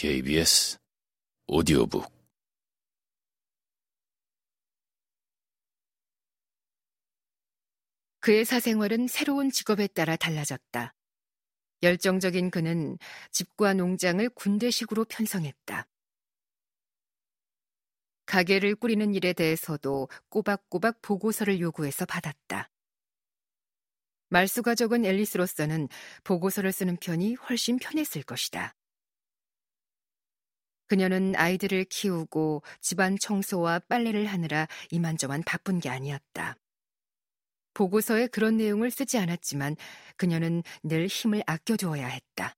KBS 오디오북 그의 사생활은 새로운 직업에 따라 달라졌다. 열정적인 그는 집과 농장을 군대식으로 편성했다. 가게를 꾸리는 일에 대해서도 꼬박꼬박 보고서를 요구해서 받았다. 말수가 적은 앨리스로서는 보고서를 쓰는 편이 훨씬 편했을 것이다. 그녀는 아이들을 키우고 집안 청소와 빨래를 하느라 이만저만 바쁜 게 아니었다. 보고서에 그런 내용을 쓰지 않았지만 그녀는 늘 힘을 아껴두어야 했다.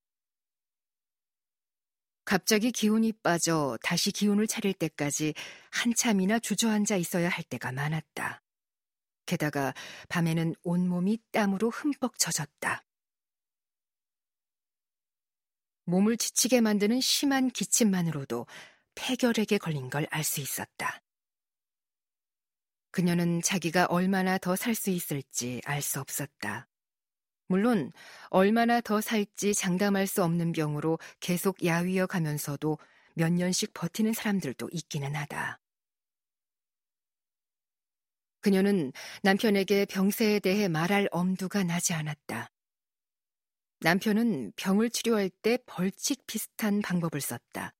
갑자기 기운이 빠져 다시 기운을 차릴 때까지 한참이나 주저앉아 있어야 할 때가 많았다. 게다가 밤에는 온몸이 땀으로 흠뻑 젖었다. 몸을 지치게 만드는 심한 기침만으로도 폐결핵에 걸린 걸 알 수 있었다. 그녀는 자기가 얼마나 더 살 수 있을지 알 수 없었다. 물론 얼마나 더 살지 장담할 수 없는 병으로 계속 야위어 가면서도 몇 년씩 버티는 사람들도 있기는 하다. 그녀는 남편에게 병세에 대해 말할 엄두가 나지 않았다. 남편은 병을 치료할 때 벌칙 비슷한 방법을 썼다.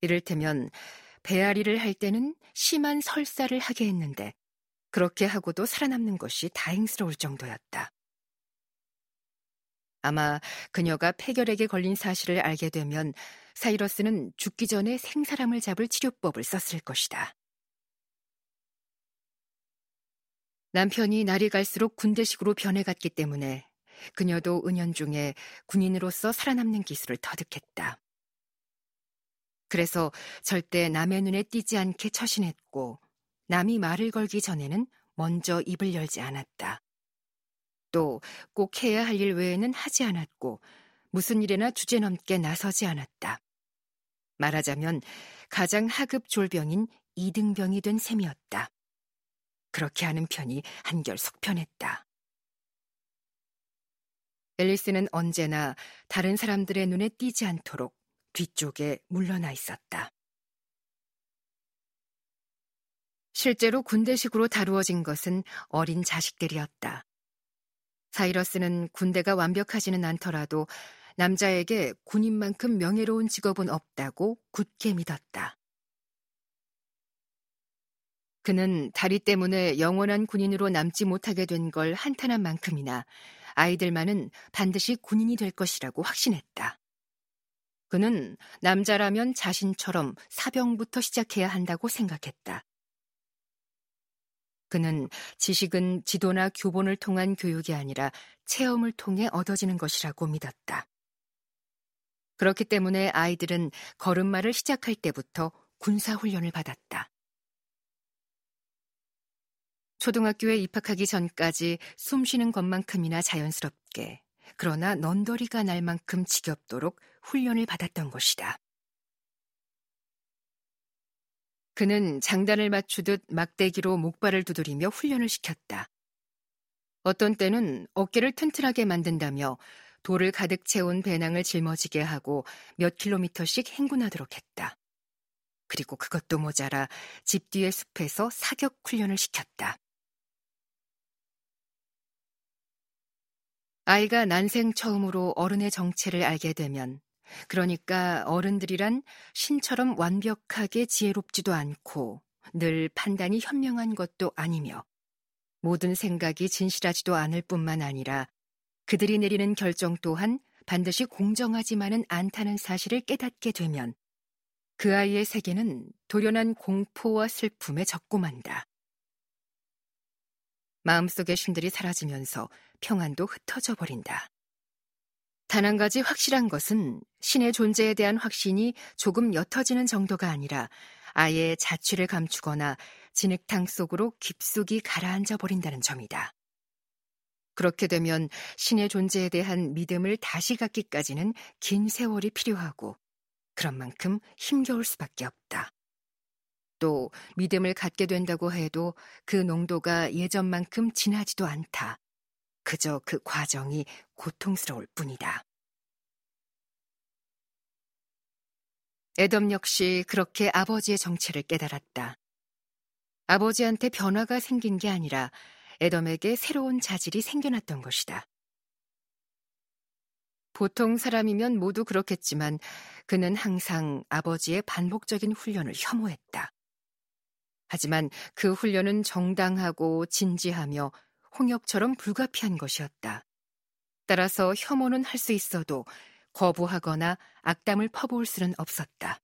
이를테면 배앓이를 할 때는 심한 설사를 하게 했는데 그렇게 하고도 살아남는 것이 다행스러울 정도였다. 아마 그녀가 폐결핵에 걸린 사실을 알게 되면 사이러스는 죽기 전에 생사람을 잡을 치료법을 썼을 것이다. 남편이 날이 갈수록 군대식으로 변해갔기 때문에 그녀도 은연중에 군인으로서 살아남는 기술을 터득했다. 그래서 절대 남의 눈에 띄지 않게 처신했고 남이 말을 걸기 전에는 먼저 입을 열지 않았다. 또 꼭 해야 할 일 외에는 하지 않았고 무슨 일에나 주제넘게 나서지 않았다. 말하자면 가장 하급 졸병인 이등병이 된 셈이었다. 그렇게 하는 편이 한결 속편했다. 앨리스는 언제나 다른 사람들의 눈에 띄지 않도록 뒤쪽에 물러나 있었다. 실제로 군대식으로 다루어진 것은 어린 자식들이었다. 사이러스는 군대가 완벽하지는 않더라도 남자에게 군인만큼 명예로운 직업은 없다고 굳게 믿었다. 그는 다리 때문에 영원한 군인으로 남지 못하게 된 걸 한탄한 만큼이나 아이들만은 반드시 군인이 될 것이라고 확신했다. 그는 남자라면 자신처럼 사병부터 시작해야 한다고 생각했다. 그는 지식은 지도나 교본을 통한 교육이 아니라 체험을 통해 얻어지는 것이라고 믿었다. 그렇기 때문에 아이들은 걸음마를 시작할 때부터 군사훈련을 받았다. 초등학교에 입학하기 전까지 숨 쉬는 것만큼이나 자연스럽게, 그러나 넌더리가 날 만큼 지겹도록 훈련을 받았던 것이다. 그는 장단을 맞추듯 막대기로 목발을 두드리며 훈련을 시켰다. 어떤 때는 어깨를 튼튼하게 만든다며 돌을 가득 채운 배낭을 짊어지게 하고 몇 킬로미터씩 행군하도록 했다. 그리고 그것도 모자라 집 뒤의 숲에서 사격 훈련을 시켰다. 아이가 난생 처음으로 어른의 정체를 알게 되면, 그러니까 어른들이란 신처럼 완벽하게 지혜롭지도 않고 늘 판단이 현명한 것도 아니며 모든 생각이 진실하지도 않을 뿐만 아니라 그들이 내리는 결정 또한 반드시 공정하지만은 않다는 사실을 깨닫게 되면 그 아이의 세계는 돌연한 공포와 슬픔에 적고만다. 마음속의 신들이 사라지면서 평안도 흩어져 버린다. 단 한 가지 확실한 것은 신의 존재에 대한 확신이 조금 옅어지는 정도가 아니라 아예 자취를 감추거나 진흙탕 속으로 깊숙이 가라앉아 버린다는 점이다. 그렇게 되면 신의 존재에 대한 믿음을 다시 갖기까지는 긴 세월이 필요하고 그런 만큼 힘겨울 수밖에 없다. 또 믿음을 갖게 된다고 해도 그 농도가 예전만큼 진하지도 않다. 그저 그 과정이 고통스러울 뿐이다. 에덤 역시 그렇게 아버지의 정체를 깨달았다. 아버지한테 변화가 생긴 게 아니라 에덤에게 새로운 자질이 생겨났던 것이다. 보통 사람이면 모두 그렇겠지만 그는 항상 아버지의 반복적인 훈련을 혐오했다. 하지만 그 훈련은 정당하고 진지하며 홍역처럼 불가피한 것이었다. 따라서 혐오는 할 수 있어도 거부하거나 악담을 퍼부을 수는 없었다.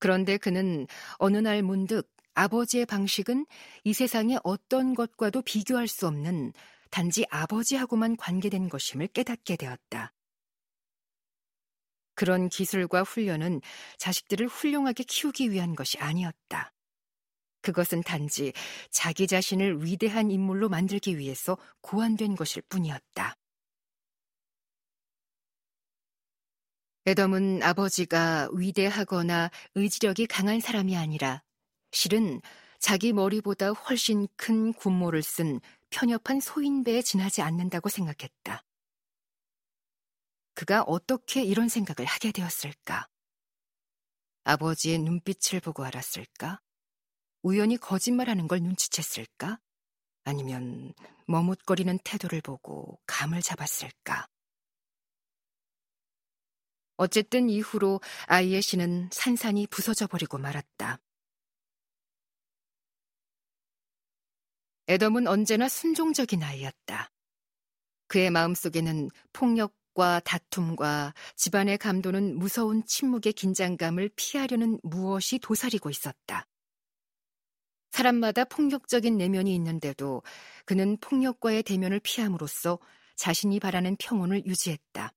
그런데 그는 어느 날 문득 아버지의 방식은 이 세상의 어떤 것과도 비교할 수 없는 단지 아버지하고만 관계된 것임을 깨닫게 되었다. 그런 기술과 훈련은 자식들을 훌륭하게 키우기 위한 것이 아니었다. 그것은 단지 자기 자신을 위대한 인물로 만들기 위해서 고안된 것일 뿐이었다. 에덤은 아버지가 위대하거나 의지력이 강한 사람이 아니라 실은 자기 머리보다 훨씬 큰 군모를 쓴 편협한 소인배에 지나지 않는다고 생각했다. 그가 어떻게 이런 생각을 하게 되었을까? 아버지의 눈빛을 보고 알았을까? 우연히 거짓말하는 걸 눈치챘을까? 아니면 머뭇거리는 태도를 보고 감을 잡았을까? 어쨌든 이후로 아이의 신은 산산이 부서져 버리고 말았다. 에덤은 언제나 순종적인 아이였다. 그의 마음속에는 폭력 과 다툼과 집안의 감도는 무서운 침묵의 긴장감을 피하려는 무엇이 도사리고 있었다. 사람마다 폭력적인 내면이 있는데도 그는 폭력과의 대면을 피함으로써 자신이 바라는 평온을 유지했다.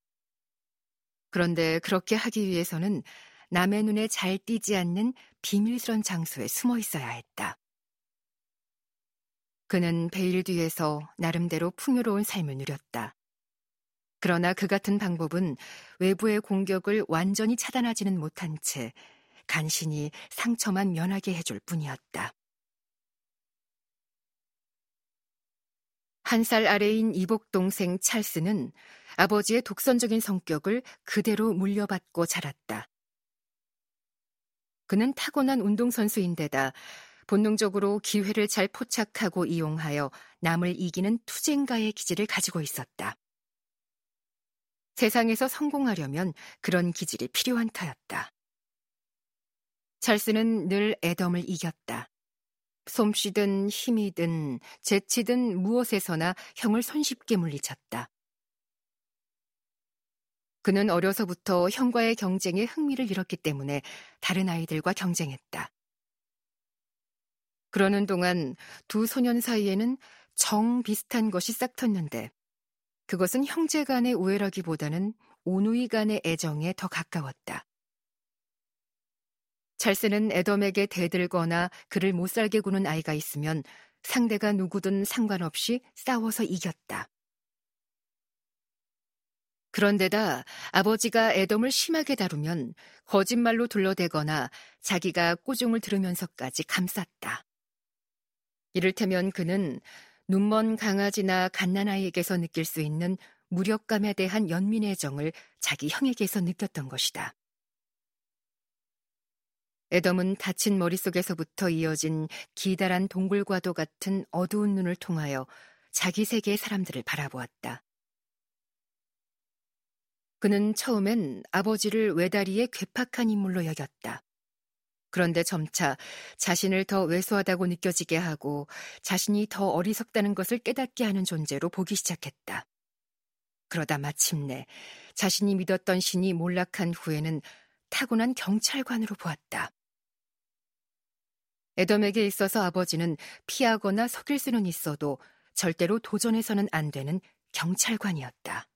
그런데 그렇게 하기 위해서는 남의 눈에 잘 띄지 않는 비밀스런 장소에 숨어 있어야 했다. 그는 베일 뒤에서 나름대로 풍요로운 삶을 누렸다. 그러나 그 같은 방법은 외부의 공격을 완전히 차단하지는 못한 채 간신히 상처만 면하게 해줄 뿐이었다. 한 살 아래인 이복 동생 찰스는 아버지의 독선적인 성격을 그대로 물려받고 자랐다. 그는 타고난 운동선수인데다 본능적으로 기회를 잘 포착하고 이용하여 남을 이기는 투쟁가의 기질을 가지고 있었다. 세상에서 성공하려면 그런 기질이 필요한 터였다. 찰스는 늘 애덤을 이겼다. 솜씨든 힘이든 재치든 무엇에서나 형을 손쉽게 물리쳤다. 그는 어려서부터 형과의 경쟁에 흥미를 잃었기 때문에 다른 아이들과 경쟁했다. 그러는 동안 두 소년 사이에는 정 비슷한 것이 싹 텄는데 그것은 형제 간의 우애라기보다는 오누이 간의 애정에 더 가까웠다. 찰스는 애덤에게 대들거나 그를 못 살게 구는 아이가 있으면 상대가 누구든 상관없이 싸워서 이겼다. 그런데다 아버지가 애덤을 심하게 다루면 거짓말로 둘러대거나 자기가 꾸중을 들으면서까지 감쌌다. 이를테면 그는 눈먼 강아지나 갓난아이에게서 느낄 수 있는 무력감에 대한 연민의 정을 자기 형에게서 느꼈던 것이다. 애덤은 다친 머릿속에서부터 이어진 기다란 동굴과도 같은 어두운 눈을 통하여 자기 세계의 사람들을 바라보았다. 그는 처음엔 아버지를 외다리의 괴팍한 인물로 여겼다. 그런데 점차 자신을 더 왜소하다고 느껴지게 하고 자신이 더 어리석다는 것을 깨닫게 하는 존재로 보기 시작했다. 그러다 마침내 자신이 믿었던 신이 몰락한 후에는 타고난 경찰관으로 보았다. 에덤에게 있어서 아버지는 피하거나 속일 수는 있어도 절대로 도전해서는 안 되는 경찰관이었다.